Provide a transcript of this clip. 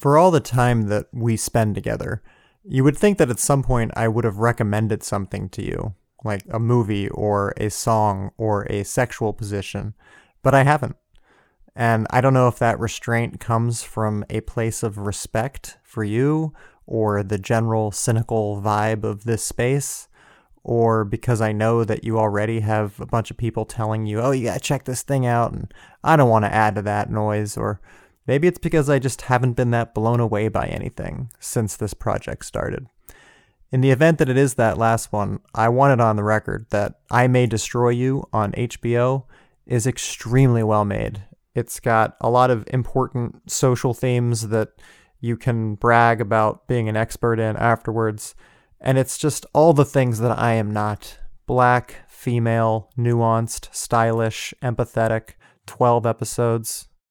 For all the time that we spend together, you would think that at some point I would have recommended something to you, like a movie or a song or a sexual position, but I haven't. And I don't know if that restraint comes from a place of respect for you or the general cynical vibe of this space, or because I know that you already have a bunch of people telling you, oh, you gotta check this thing out, and I don't want to add to that noise, or maybe it's because I just haven't been that blown away by anything since this project started. In the event that it is that last one, I want it on the record that I May Destroy You on HBO is extremely well made. It's got a lot of important social themes that you can brag about being an expert in afterwards. And it's just all the things that I am not black, female, nuanced, stylish, empathetic, 12 episodes.